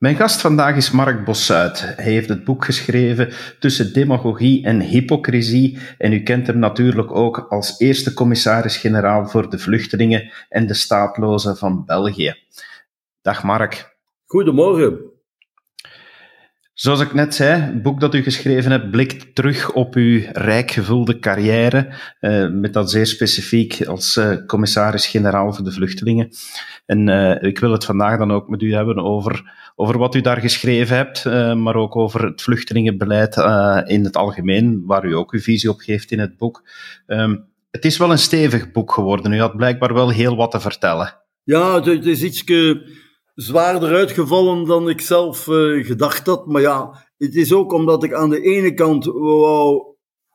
Mijn gast vandaag is Mark Bossuit. Hij heeft het boek geschreven Tussen demagogie en hypocrisie en u kent hem natuurlijk ook als eerste commissaris-generaal voor de vluchtelingen en de staatlozen van België. Dag Mark. Goedemorgen. Zoals ik net zei, het boek dat u geschreven hebt blikt terug op uw rijk gevulde carrière, uh, met dat zeer specifiek als uh, commissaris-generaal voor de vluchtelingen. En uh, ik wil het vandaag dan ook met u hebben over, over wat u daar geschreven hebt, maar ook over het vluchtelingenbeleid in het algemeen, waar u ook uw visie op geeft in het boek. Um, het is wel een stevig boek geworden. U had blijkbaar wel heel wat te vertellen. Ja, het is iets zwaarder uitgevallen dan ik zelf uh, gedacht had. Maar ja, het is ook omdat ik aan de ene kant wou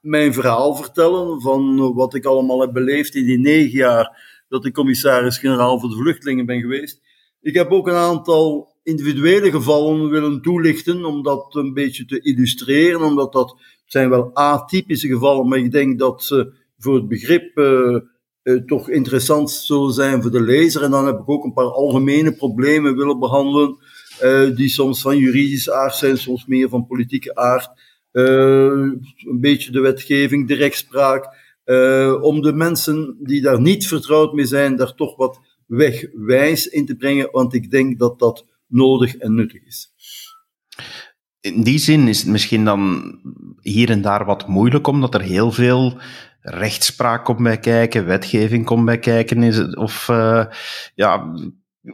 mijn verhaal vertellen van wat ik allemaal heb beleefd in die negen jaar dat ik commissaris-generaal voor de vluchtelingen ben geweest. Ik heb ook een aantal individuele gevallen willen toelichten om dat een beetje te illustreren, omdat dat zijn wel atypische gevallen, maar ik denk dat ze voor het begrip uh, toch interessant zullen zijn voor de lezer. En dan heb ik ook een paar algemene problemen willen behandelen, uh, die soms van juridische aard zijn, soms meer van politieke aard. Uh, een beetje de wetgeving, de rechtspraak. om de mensen die daar niet vertrouwd mee zijn, daar toch wat wegwijs in te brengen, want ik denk dat dat nodig en nuttig is. In die zin is het misschien dan hier en daar wat moeilijk, omdat er heel veel rechtspraak komt bij kijken, wetgeving komt bij kijken? Is het, of uh, ja,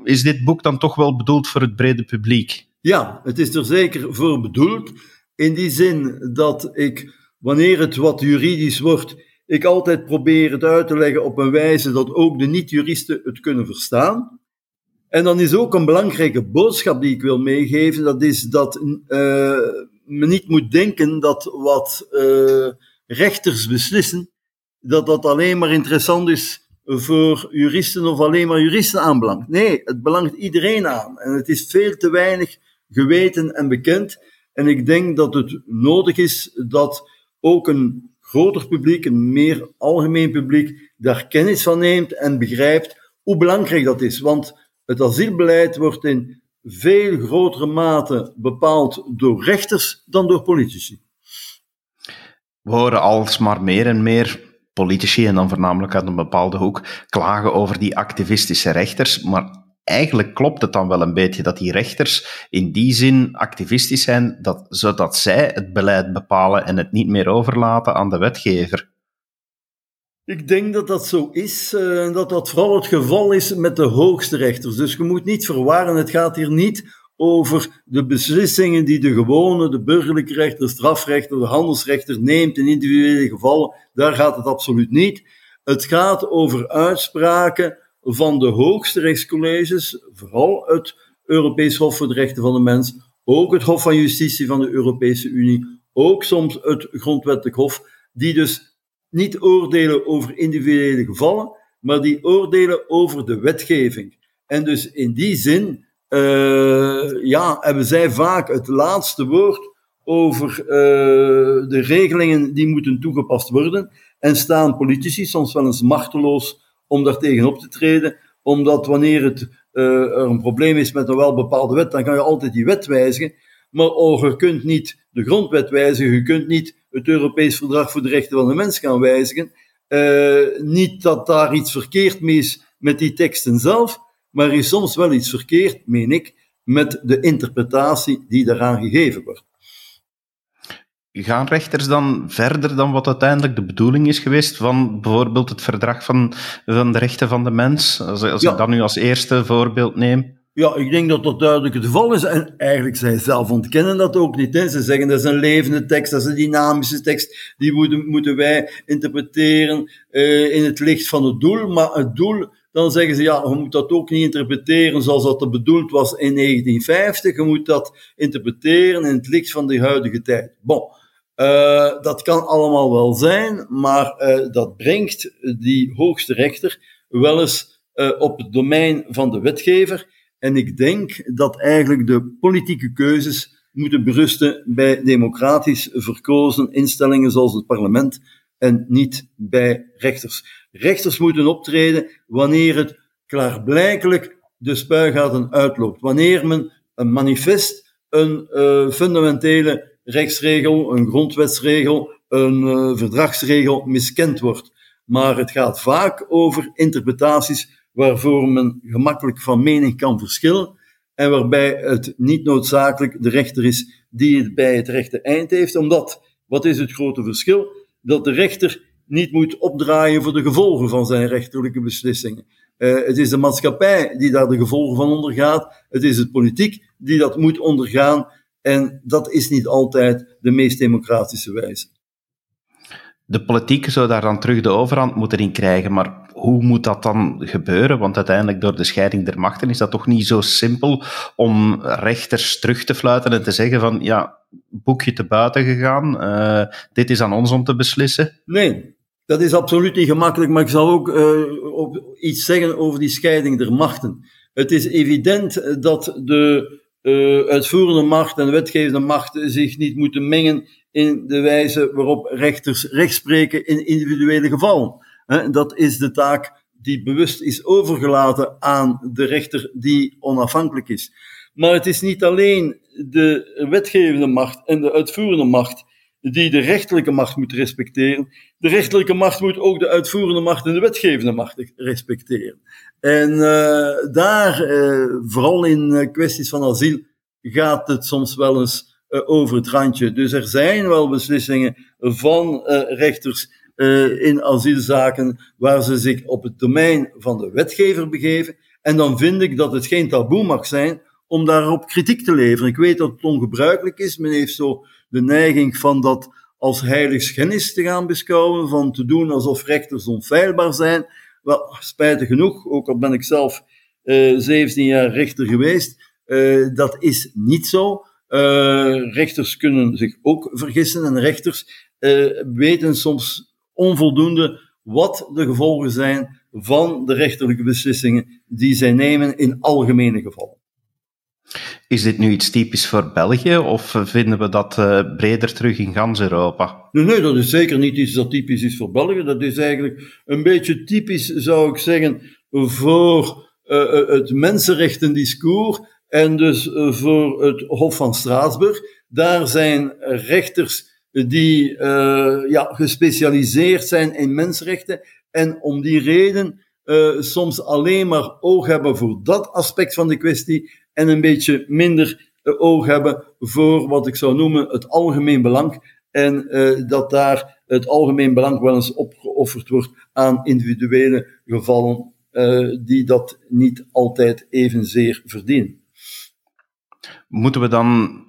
is dit boek dan toch wel bedoeld voor het brede publiek? Ja, het is er zeker voor bedoeld. In die zin dat ik, wanneer het wat juridisch wordt, ik altijd probeer het uit te leggen op een wijze dat ook de niet-juristen het kunnen verstaan. En dan is ook een belangrijke boodschap die ik wil meegeven, dat is dat uh, men niet moet denken dat wat uh, rechters beslissen, dat dat alleen maar interessant is voor juristen of alleen maar juristen aanbelangt. Nee, het belangt iedereen aan. En het is veel te weinig geweten en bekend. En ik denk dat het nodig is dat ook een groter publiek, een meer algemeen publiek, daar kennis van neemt en begrijpt hoe belangrijk dat is. Want het asielbeleid wordt in veel grotere mate bepaald door rechters dan door politici. We horen alsmaar meer en meer politici en dan voornamelijk uit een bepaalde hoek klagen over die activistische rechters. Maar eigenlijk klopt het dan wel een beetje dat die rechters in die zin activistisch zijn, dat, zodat zij het beleid bepalen en het niet meer overlaten aan de wetgever. Ik denk dat dat zo is, uh, dat dat vooral het geval is met de hoogste rechters. Dus je moet niet verwarren, het gaat hier niet over de beslissingen die de gewone, de burgerlijke rechter, de strafrechter, de handelsrechter neemt in individuele gevallen. Daar gaat het absoluut niet. Het gaat over uitspraken van de hoogste rechtscolleges, vooral het Europees Hof voor de Rechten van de Mens, ook het Hof van Justitie van de Europese Unie, ook soms het Grondwettelijk Hof, die dus niet oordelen over individuele gevallen, maar die oordelen over de wetgeving. En dus in die zin uh, ja, hebben zij vaak het laatste woord over uh, de regelingen die moeten toegepast worden. En staan politici soms wel eens machteloos om daar tegenop te treden, omdat wanneer het, uh, er een probleem is met een wel bepaalde wet, dan kan je altijd die wet wijzigen. Maar oh, je kunt niet de grondwet wijzigen, je kunt niet het Europees Verdrag voor de Rechten van de Mens gaan wijzigen. niet dat daar iets verkeerd mee is met die teksten zelf, maar er is soms wel iets verkeerd, meen ik, met de interpretatie die daaraan gegeven wordt. Gaan rechters dan verder dan wat uiteindelijk de bedoeling is geweest van bijvoorbeeld het verdrag van, van de rechten van de mens? Als, als ik dat nu als eerste voorbeeld neem. Ja, ik denk dat dat duidelijk het geval is. En eigenlijk, zij zelf ontkennen dat ook niet. Hè. Ze zeggen dat is een levende tekst, dat is een dynamische tekst. Die moeten, moeten wij interpreteren uh, in het licht van het doel. Maar het doel dan zeggen ze, ja, je moet dat ook niet interpreteren zoals dat bedoeld was in 1950. Je moet dat interpreteren in het licht van de huidige tijd. Bon, uh, dat kan allemaal wel zijn, maar uh, dat brengt die hoogste rechter wel eens uh, op het domein van de wetgever. En ik denk dat eigenlijk de politieke keuzes moeten berusten bij democratisch verkozen instellingen zoals het parlement en niet bij rechters. Rechters moeten optreden wanneer het klaarblijkelijk de spuigaten uitloopt. Wanneer men een manifest, een uh, fundamentele rechtsregel, een grondwetsregel, een uh, verdragsregel miskend wordt. Maar het gaat vaak over interpretaties waarvoor men gemakkelijk van mening kan verschillen en waarbij het niet noodzakelijk de rechter is die het bij het rechte eind heeft, omdat, wat is het grote verschil? Dat de rechter niet moet opdraaien voor de gevolgen van zijn rechterlijke beslissingen. Uh, het is de maatschappij die daar de gevolgen van ondergaat. Het is het politiek die dat moet ondergaan. En dat is niet altijd de meest democratische wijze. De politiek zou daar dan terug de overhand moeten in krijgen, maar hoe moet dat dan gebeuren? Want uiteindelijk door de scheiding der machten is dat toch niet zo simpel om rechters terug te fluiten en te zeggen van ja, boekje te buiten gegaan, uh, dit is aan ons om te beslissen? Nee, dat is absoluut niet gemakkelijk, maar ik zal ook uh, op iets zeggen over die scheiding der machten. Het is evident dat de uh, uitvoerende macht en de wetgevende macht zich niet moeten mengen in de wijze waarop rechters rechtspreken in individuele gevallen. Dat is de taak die bewust is overgelaten aan de rechter die onafhankelijk is. Maar het is niet alleen de wetgevende macht en de uitvoerende macht die de rechterlijke macht moet respecteren. De rechterlijke macht moet ook de uitvoerende macht en de wetgevende macht respecteren. En uh, daar, uh, vooral in uh, kwesties van asiel, gaat het soms wel eens over het randje. Dus er zijn wel beslissingen van rechters in asielzaken waar ze zich op het domein van de wetgever begeven. En dan vind ik dat het geen taboe mag zijn om daarop kritiek te leveren. Ik weet dat het ongebruikelijk is. Men heeft zo de neiging van dat als heiligschennis te gaan beschouwen, van te doen alsof rechters onfeilbaar zijn. Wel, spijtig genoeg, ook al ben ik zelf uh, eh, 17 jaar rechter geweest, uh, dat is niet zo. Uh, rechters kunnen zich ook vergissen en rechters weten soms onvoldoende wat de gevolgen zijn van de rechterlijke beslissingen die zij nemen in algemene gevallen. Is dit nu iets typisch voor België of vinden we dat uh, breder terug in gans Europa? Nee, nee, dat is zeker niet iets dat typisch is voor België. Dat is eigenlijk een beetje typisch, zou ik zeggen, voor uh, het mensenrechtendiscours en dus voor het Hof van Straatsburg. Daar zijn rechters die ja, gespecialiseerd zijn in mensenrechten en om die reden soms alleen maar oog hebben voor dat aspect van de kwestie en een beetje minder uh, oog hebben voor wat ik zou noemen het algemeen belang. En uh, dat daar het algemeen belang wel eens opgeofferd wordt aan individuele gevallen uh, die dat niet altijd evenzeer verdienen. Moeten we dan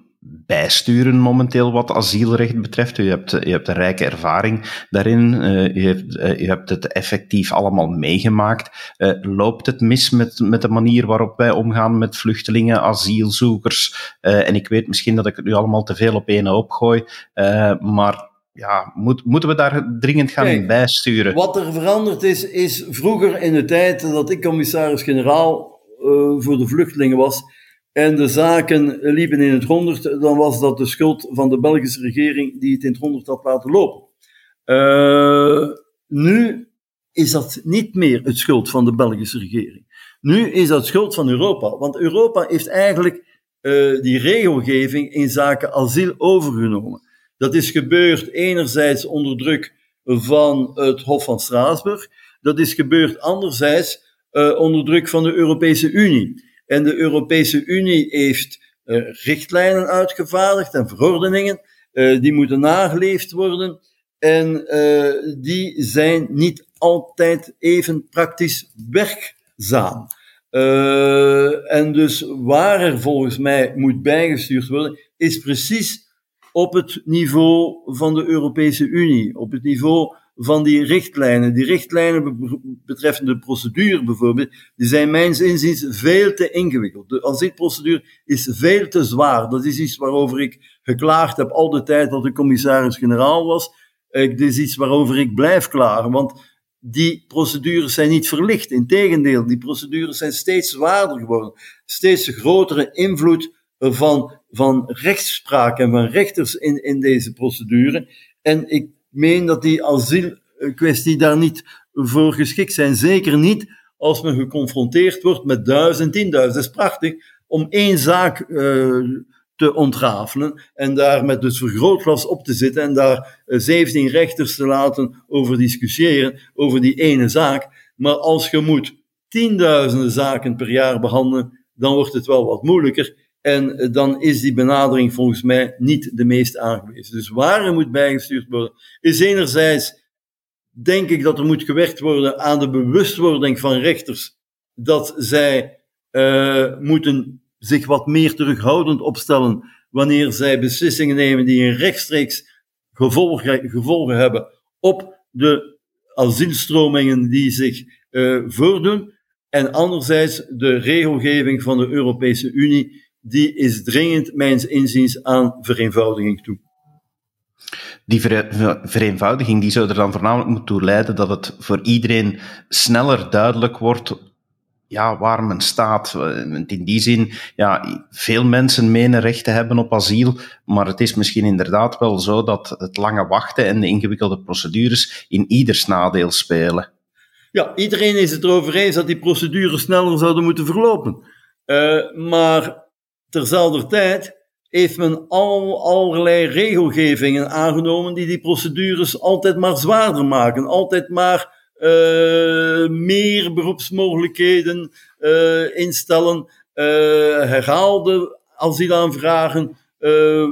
bijsturen momenteel wat asielrecht betreft. U hebt, je hebt een rijke ervaring daarin. Uh, je, hebt, uh, je hebt het effectief allemaal meegemaakt. Uh, loopt het mis met, met de manier waarop wij omgaan met vluchtelingen, asielzoekers? en ik weet misschien dat ik het nu allemaal te veel op één hoop gooi, maar ja, moet, moeten we daar dringend gaan Kijk, bijsturen? Wat er veranderd is, is vroeger in de tijd dat ik commissaris-generaal voor de vluchtelingen was, en de zaken liepen in het honderd, dan was dat de schuld van de Belgische regering die het in het honderd had laten lopen. Uh, nu is dat niet meer het schuld van de Belgische regering. Nu is dat schuld van Europa, want Europa heeft eigenlijk uh, die regelgeving in zaken asiel overgenomen. Dat is gebeurd enerzijds onder druk van het Hof van Straatsburg, dat is gebeurd anderzijds uh, onder druk van de Europese Unie. En de Europese Unie heeft uh, richtlijnen uitgevaardigd en verordeningen, uh, die moeten nageleefd worden. En uh, die zijn niet altijd even praktisch werkzaam. en dus waar er volgens mij moet bijgestuurd worden, is precies op het niveau van de Europese Unie, op het niveau van die richtlijnen. Die richtlijnen betreffende de procedure bijvoorbeeld, die zijn mijns inziens veel te ingewikkeld. De asielprocedure is veel te zwaar. Dat is iets waarover ik geklaagd heb al de tijd dat ik commissaris-generaal was. Dit is iets waarover ik blijf klagen, want die procedures zijn niet verlicht. Integendeel, die procedures zijn steeds zwaarder geworden. Steeds grotere invloed van, van rechtspraak en van rechters in, in deze procedure. En ik meen dat die asielkwestie daar niet voor geschikt zijn. Zeker niet als men geconfronteerd wordt met duizend, tienduizend. Dat is prachtig om één zaak te ontrafelen en daar met dus vergrootglas op te zitten en daar 17 rechters te laten over discussiëren over die ene zaak. Maar als je moet tienduizenden zaken per jaar behandelen, dan wordt het wel wat moeilijker. En eh, dan is die benadering volgens mij niet de meest aangewezen. Dus waar er moet bijgestuurd worden, is enerzijds, denk ik dat er moet gewerkt worden aan de bewustwording van rechters, dat zij uh, moeten zich wat meer terughoudend opstellen wanneer zij beslissingen nemen die een rechtstreeks gevolgen, hebben op de asielstromingen die zich uh, voordoen. En anderzijds de regelgeving van de Europese Unie, die is dringend, mijns inziens, aan vereenvoudiging toe. Die vereenvoudiging die zou er dan voornamelijk moeten toe leiden dat het voor iedereen sneller duidelijk wordt ja, waar men staat. In die zin, ja, veel mensen menen recht te hebben op asiel, maar het is misschien inderdaad wel zo dat het lange wachten en de ingewikkelde procedures in ieders nadeel spelen. Ja, iedereen is het erover eens dat die procedures sneller zouden moeten verlopen. Uh, maar terzelfde tijd heeft men al allerlei regelgevingen aangenomen die die procedures altijd maar zwaarder maken, altijd maar uh, meer beroepsmogelijkheden uh, instellen, herhaalde asielaanvragen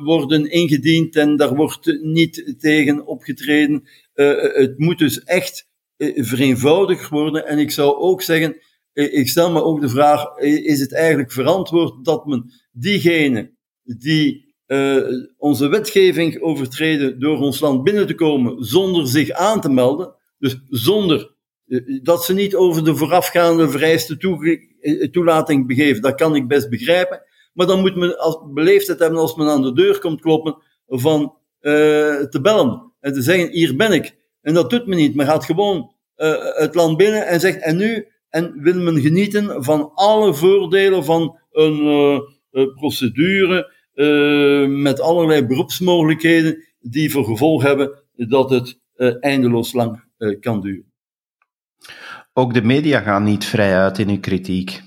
worden ingediend en daar wordt niet tegen opgetreden. het moet dus echt eh, vereenvoudigd worden. En ik zou ook zeggen, eh, ik stel me ook de vraag, eh, is het eigenlijk verantwoord dat men diegenen die uh, onze wetgeving overtreden door ons land binnen te komen zonder zich aan te melden, dus zonder dat ze niet over de voorafgaande vereiste toelating begeven, dat kan ik best begrijpen. Maar dan moet men als beleefdheid hebben als men aan de deur komt kloppen van te bellen en te zeggen, hier ben ik. En dat doet men niet. Men gaat gewoon het land binnen en zegt, en nu? En wil men genieten van alle voordelen van een uh, procedure uh, met allerlei beroepsmogelijkheden die voor gevolg hebben dat het eindeloos lang kan duren. Ook de media gaan niet vrij uit in hun kritiek.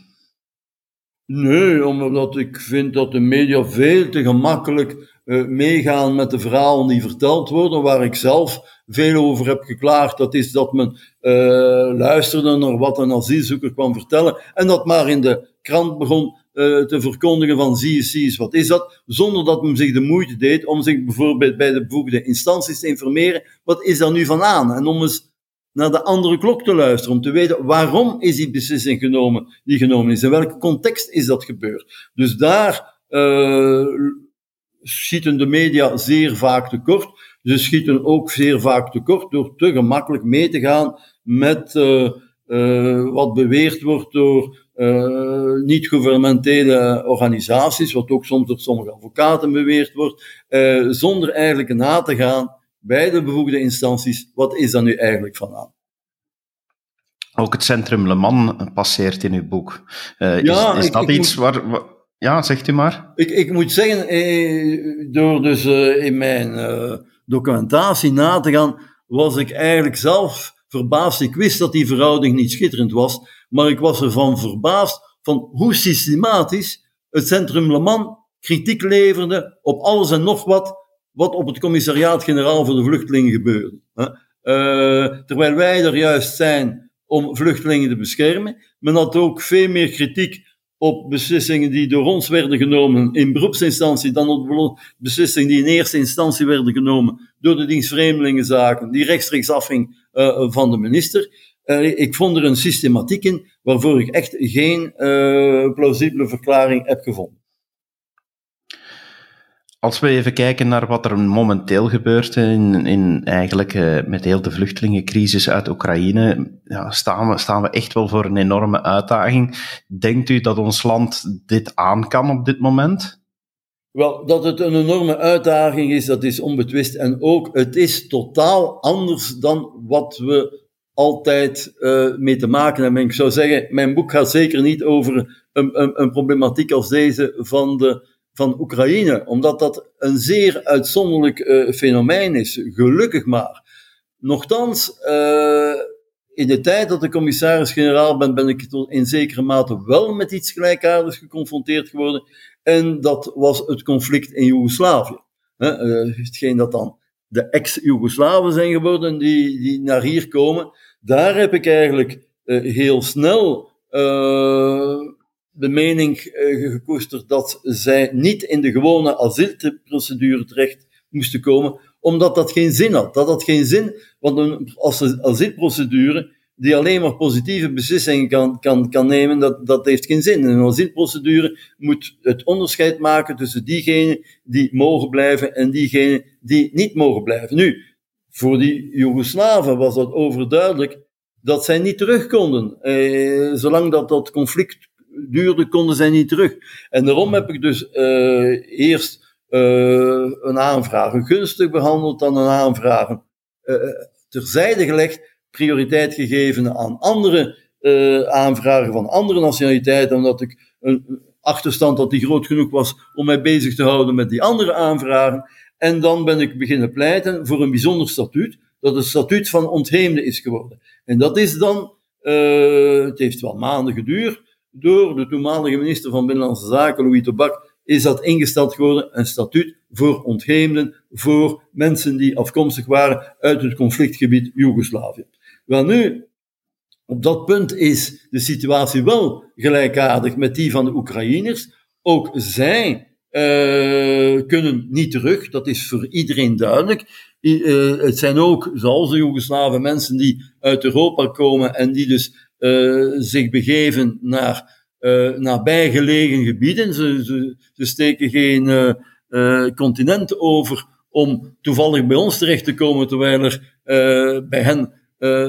Nee, omdat ik vind dat de media veel te gemakkelijk uh, meegaan met de verhalen die verteld worden, waar ik zelf veel over heb geklaagd. Dat is dat men uh, luisterde naar wat een asielzoeker kwam vertellen en dat maar in de krant begon uh, te verkondigen van zie je, zie eens, wat is dat? Zonder dat men zich de moeite deed om zich bijvoorbeeld bij de bevoegde instanties te informeren. Wat is daar nu van aan? En om eens naar de andere klok te luisteren, om te weten waarom is die beslissing genomen, die genomen is, in welke context is dat gebeurd. Dus daar uh, schieten de media zeer vaak tekort. Ze schieten ook zeer vaak tekort door te gemakkelijk mee te gaan met uh, wat beweerd wordt door uh, niet-gouvernementele organisaties, wat ook soms door sommige advocaten beweerd wordt, zonder eigenlijk na te gaan bij de bevoegde instanties, wat is daar nu eigenlijk van aan? Ook het centrum Le Mans passeert in uw boek. Uh, ja, is, is dat iets waar, Ja, zegt u maar. Ik, ik moet zeggen, eh, door dus uh, in mijn documentatie na te gaan, was ik eigenlijk zelf verbaasd. Ik wist dat die verhouding niet schitterend was, maar ik was ervan verbaasd van hoe systematisch het centrum Le Mans kritiek leverde op alles en nog wat wat op het commissariaat-generaal voor de vluchtelingen gebeurde. Uh, terwijl wij er juist zijn om vluchtelingen te beschermen. Men had ook veel meer kritiek op beslissingen die door ons werden genomen in beroepsinstantie dan op beslissingen die in eerste instantie werden genomen door de dienst Vreemdelingenzaken, die rechtstreeks afhing uh, van de minister. Uh, ik vond er een systematiek in waarvoor ik echt geen plausibele verklaring heb gevonden. Als we even kijken naar wat er momenteel gebeurt in, in eigenlijk uh, met heel de vluchtelingencrisis uit Oekraïne, ja, staan, we, staan we echt wel voor een enorme uitdaging. Denkt u dat ons land dit aan kan op dit moment? Wel, dat het een enorme uitdaging is, dat is onbetwist. En ook, het is totaal anders dan wat we altijd uh, mee te maken hebben. ik zou zeggen, mijn boek gaat zeker niet over een, een, een problematiek als deze van de van Oekraïne, omdat dat een zeer uitzonderlijk uh, fenomeen is, gelukkig maar. Nochtans uh, in de tijd dat ik commissaris-generaal ben, ben ik in zekere mate wel met iets gelijkaardigs geconfronteerd geworden. En dat was het conflict in Joegoslavië. Hetgeen dat dan de ex-Joegoslaven zijn geworden die, die naar hier komen. Daar heb ik eigenlijk heel snel de mening gekoesterd dat zij niet in de gewone asielprocedure terecht moesten komen, omdat dat geen zin had. Dat had geen zin, want een asielprocedure die alleen maar positieve beslissingen kan, kan, kan nemen, dat, dat heeft geen zin. Een asielprocedure moet het onderscheid maken tussen diegenen die mogen blijven en diegenen die niet mogen blijven. Nu, voor die Joegoslaven was dat overduidelijk dat zij niet terug konden. Eh, zolang dat, dat conflict duurde, konden zij niet terug. En daarom heb ik dus eh, eerst uh, een aanvraag, een gunstig behandeld dan een aanvraag, uh, terzijde gelegd, prioriteit gegeven aan andere aanvragen van andere nationaliteiten, omdat ik een achterstand had die groot genoeg was om mij bezig te houden met die andere aanvragen. En dan ben ik beginnen pleiten voor een bijzonder statuut, dat het statuut van ontheemde is geworden. En dat is dan, uh, het heeft wel maanden geduurd, door de toenmalige minister van Binnenlandse Zaken, Louis Tobak, is dat ingesteld geworden, een statuut voor ontheemden, voor mensen die afkomstig waren uit het conflictgebied Joegoslavië. Wel nu, op dat punt is de situatie wel gelijkaardig met die van de Oekraïners. Ook zij uh, kunnen niet terug, dat is voor iedereen duidelijk. Uh, het zijn ook, zoals de Joegoslaven, mensen die uit Europa komen en die dus uh, zich begeven naar uh, nabijgelegen gebieden. Ze, ze, ze steken geen uh, continent over om toevallig bij ons terecht te komen, terwijl er bij hen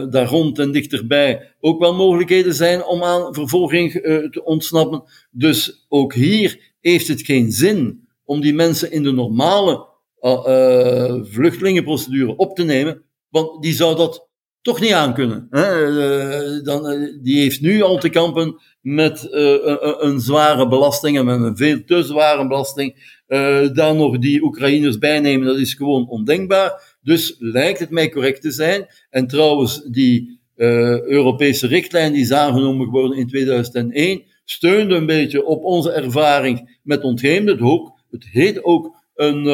daar rond en dichterbij ook wel mogelijkheden zijn om aan vervolging te ontsnappen. Dus ook hier heeft het geen zin om die mensen in de normale vluchtelingenprocedure op te nemen, want die zou dat toch niet aankunnen. Hè? dan, die heeft nu al te kampen met uh, een, een, zware belasting en met een veel te zware belasting, daar nog die Oekraïners bijnemen, dat is gewoon ondenkbaar. Dus lijkt het mij correct te zijn. En trouwens, die Europese richtlijn die is aangenomen geworden in 2001, steunde een beetje op onze ervaring met ontheemden. Het, het heet ook een,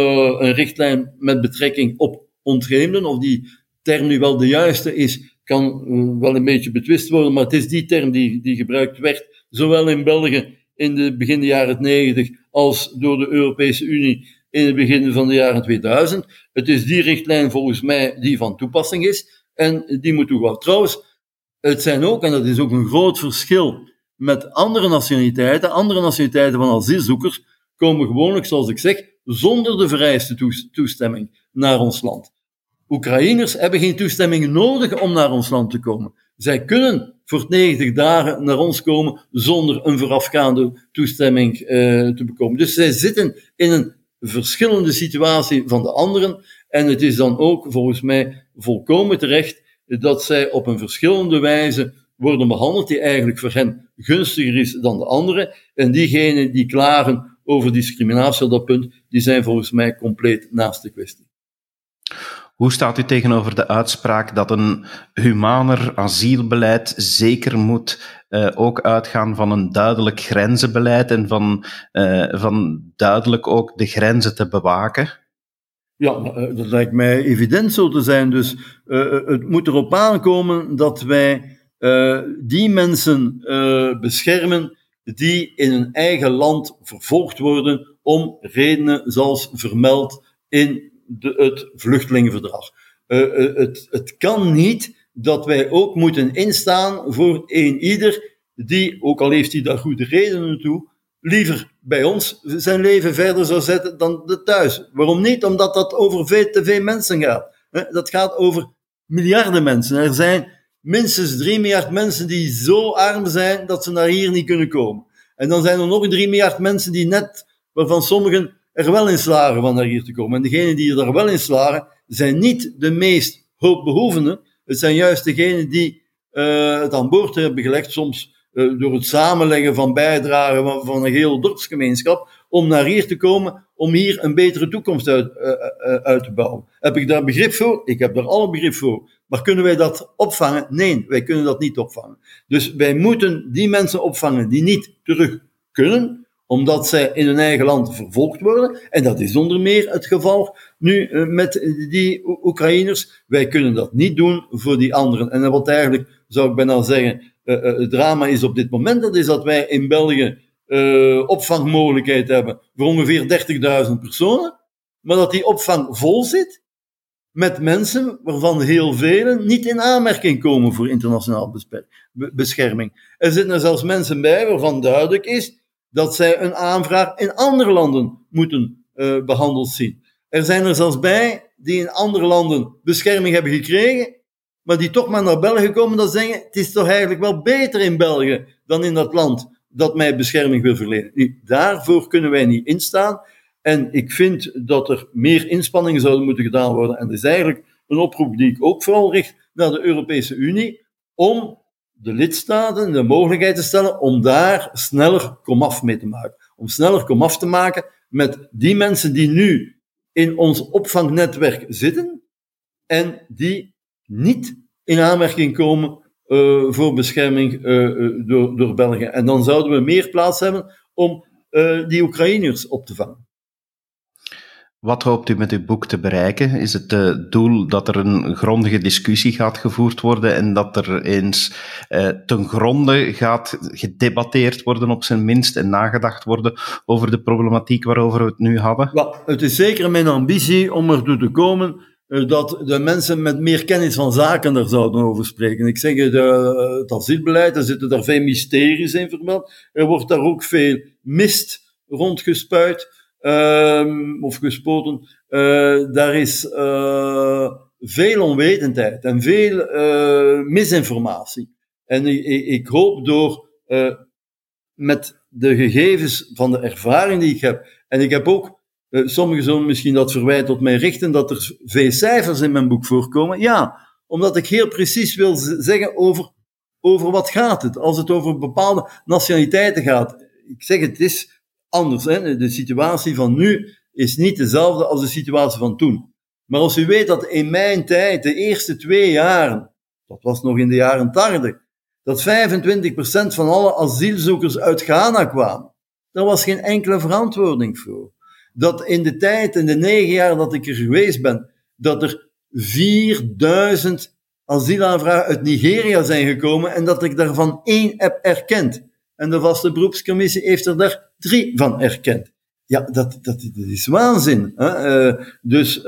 een richtlijn met betrekking op ontheemden, of die term nu wel de juiste is, kan uh, wel een beetje betwist worden, maar het is die term die, die gebruikt werd, zowel in België in de begin jaren 90 als door de Europese Unie in het begin van de jaren 2000. Het is die richtlijn volgens mij die van toepassing is en die moet wel. Trouwens, het zijn ook, en dat is ook een groot verschil met andere nationaliteiten, andere nationaliteiten van asielzoekers komen gewoonlijk, zoals ik zeg, zonder de vereiste toestemming naar ons land. Oekraïners hebben geen toestemming nodig om naar ons land te komen. Zij kunnen voor 90 dagen naar ons komen zonder een voorafgaande toestemming uh, te bekomen. Dus zij zitten in een verschillende situatie van de anderen. En het is dan ook volgens mij volkomen terecht dat zij op een verschillende wijze worden behandeld, die eigenlijk voor hen gunstiger is dan de anderen. En diegenen die klagen over discriminatie op dat punt, die zijn volgens mij compleet naast de kwestie. Hoe staat u tegenover de uitspraak dat een humaner asielbeleid zeker moet uh, ook uitgaan van een duidelijk grenzenbeleid en van, uh, van duidelijk ook de grenzen te bewaken? Ja, eh, dat lijkt mij evident zo te zijn. Dus het moet erop aankomen dat wij die mensen beschermen die in hun eigen land vervolgd worden om redenen zoals vermeld in de, het vluchtelingenverdrag. Uh, het, het kan niet dat wij ook moeten instaan voor een ieder die, ook al heeft hij daar goede redenen toe, liever bij ons zijn leven verder zou zetten dan de thuis. Waarom niet? Omdat dat over veel te veel mensen gaat. Dat gaat over miljarden mensen. Er zijn minstens 3 miljard mensen die zo arm zijn dat ze naar hier niet kunnen komen. En dan zijn er nog 3 miljard mensen die net, waarvan sommigen er wel in slagen van naar hier te komen. En degenen die er wel in slagen, zijn niet de meest hulpbehoevenden. Het zijn juist degenen die uh, het aan boord hebben gelegd, soms uh, door het samenleggen van bijdragen van, van een heel dorpsgemeenschap, om naar hier te komen, om hier een betere toekomst uit, uh, uit te bouwen. Heb ik daar begrip voor? Ik heb daar alle begrip voor. Maar kunnen wij dat opvangen? Nee, wij kunnen dat niet opvangen. Dus wij moeten die mensen opvangen die niet terug kunnen, omdat zij in hun eigen land vervolgd worden. En dat is onder meer het geval nu eh, met die Oekraïners. Wij kunnen dat niet doen voor die anderen. En wat eigenlijk, zou ik bijna zeggen, uh, het drama is op dit moment, dat is dat wij in België opvangmogelijkheid hebben voor ongeveer 30.000 personen, maar dat die opvang vol zit met mensen waarvan heel velen niet in aanmerking komen voor internationaal bescherming. Er zitten er zelfs mensen bij waarvan duidelijk is dat zij een aanvraag in andere landen moeten uh, behandeld zien. Er zijn er zelfs bij die in andere landen bescherming hebben gekregen, maar die toch maar naar België komen, dat zeggen, het is toch eigenlijk wel beter in België dan in dat land dat mij bescherming wil verlenen. Daarvoor kunnen wij niet instaan. En ik vind dat er meer inspanningen zouden moeten gedaan worden. En dat is eigenlijk een oproep die ik ook vooral richt naar de Europese Unie, om de lidstaten de mogelijkheid te stellen om daar sneller komaf mee te maken. Om sneller komaf te maken met die mensen die nu in ons opvangnetwerk zitten en die niet in aanmerking komen uh, voor bescherming uh, door, door België. En dan zouden we meer plaats hebben om die Oekraïners op te vangen. Wat hoopt u met uw boek te bereiken? Is het het doel dat er een grondige discussie gaat gevoerd worden en dat er eens eh, ten gronde gaat gedebatteerd worden, op zijn minst, en nagedacht worden over de problematiek waarover we het nu hadden? Wel, het is zeker mijn ambitie om ertoe te komen uh, dat de mensen met meer kennis van zaken er zouden over spreken. Ik zeg, de, het asielbeleid, er zitten daar veel mysteries in vermeld. Er wordt daar ook veel mist rondgespuit. Um, of gespoten, uh, daar is uh, veel onwetendheid en veel uh, misinformatie. En ik, ik hoop door met de gegevens van de ervaring die ik heb, en ik heb ook, sommigen zullen misschien dat verwijt tot mij richten, dat er veel cijfers in mijn boek voorkomen. Ja, omdat ik heel precies wil zeggen over, over wat gaat het. Als het over bepaalde nationaliteiten gaat. Ik zeg het is anders. Hè? De situatie van nu is niet dezelfde als de situatie van toen. Maar als u weet dat in mijn tijd, de eerste twee jaren, dat was nog in de jaren 80, dat 25% van alle asielzoekers uit Ghana kwamen, daar was geen enkele verantwoording voor. Dat in de tijd, in de negen jaar dat ik er geweest ben, dat er 4000 asielaanvragen uit Nigeria zijn gekomen en dat ik daarvan één heb erkend. En de vaste beroepscommissie heeft er daar drie van erkend. Ja, dat, dat, is waanzin. Hè? Uh, dus uh,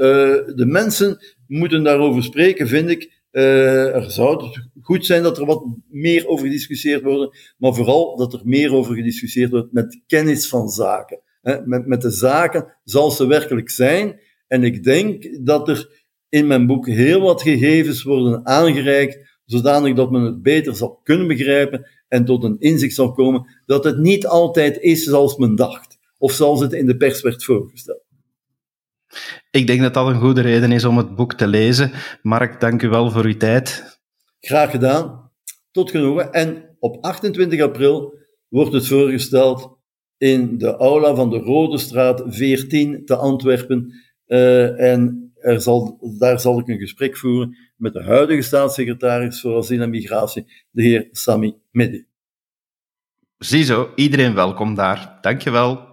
de mensen moeten daarover spreken, vind ik. Uh, er zou goed zijn dat er wat meer over gediscussieerd wordt, maar vooral dat er meer over gediscussieerd wordt met kennis van zaken. Hè? Met, met de zaken zoals ze werkelijk zijn. En ik denk dat er in mijn boek heel wat gegevens worden aangereikt, zodanig dat men het beter zal kunnen begrijpen en tot een inzicht zal komen dat het niet altijd is zoals men dacht, of zoals het in de pers werd voorgesteld. Ik denk dat dat een goede reden is om het boek te lezen. Mark, dank u wel voor uw tijd. Graag gedaan. Tot genoegen. En op 28 april wordt het voorgesteld in de aula van de Rode Straat 14 te Antwerpen. Uh, en er zal, daar zal ik een gesprek voeren met de huidige staatssecretaris voor asiel en migratie, de heer Sami Medi. Ziezo, iedereen welkom daar. Dankjewel.